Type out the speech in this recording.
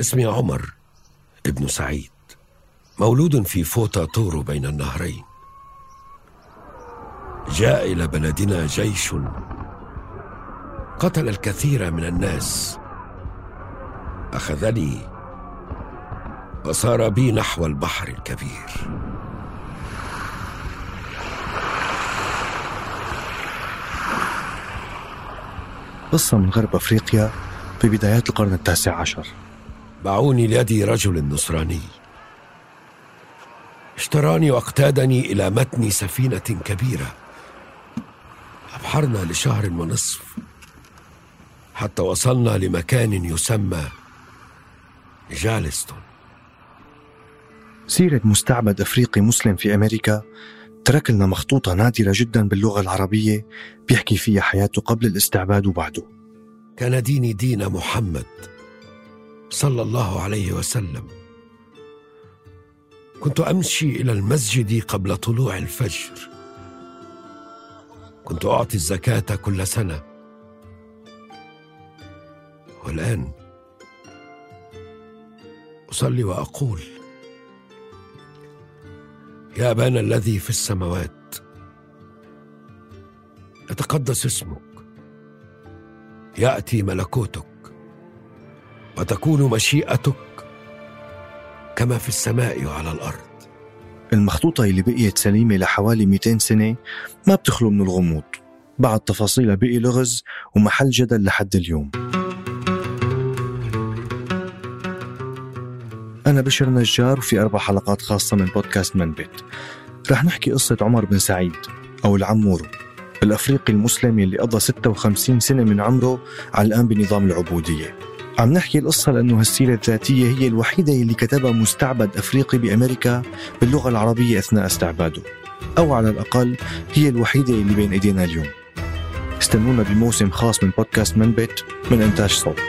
اسمي عمر ابن سعيد مولود في فوتا تورو بين النهرين. جاء إلى بلدنا جيش قتل الكثير من الناس. أخذني وصار بي نحو البحر الكبير. قصة من غرب أفريقيا في بدايات القرن التاسع عشر. باعوني ليدي رجل نصراني. اشتراني وأقتادني إلى متن سفينة كبيرة. أبحرنا لشهر ونصف. حتى وصلنا لمكان يسمى جالستون. سيرة مستعبد أفريقي مسلم في أمريكا ترك لنا مخطوطة نادرة جدا باللغة العربية بيحكي فيها حياته قبل الاستعباد وبعده. كان ديني دين محمد. صلى الله عليه وسلم. كنت أمشي إلى المسجد قبل طلوع الفجر. كنت أعطي الزكاة كل سنة. والآن أصلي وأقول يا أبانا الذي في السماوات يتقدس اسمك. يأتي ملكوتك. وتكون مشيئتك كما في السماء وعلى الأرض. المخطوطة اللي بقيت سليمة لحوالي 200 سنة ما بتخلو من الغموض. بعض تفاصيلها بقي لغز ومحل جدل لحد اليوم. أنا بشر نجار وفي أربع حلقات خاصة من بودكاست منبت رح نحكي قصة عمر بن سعيد أو العمورو الأفريقي المسلم اللي قضى 56 سنة من عمره على الآن بنظام العبودية. عم نحكي القصة لأنه هالسيرة الذاتية هي الوحيدة اللي كتبها مستعبد أفريقي بأمريكا باللغة العربية أثناء استعباده أو على الأقل هي الوحيدة اللي بين إيدينا اليوم. استنونا بموسم خاص من بودكاست منبت من إنتاج صوت.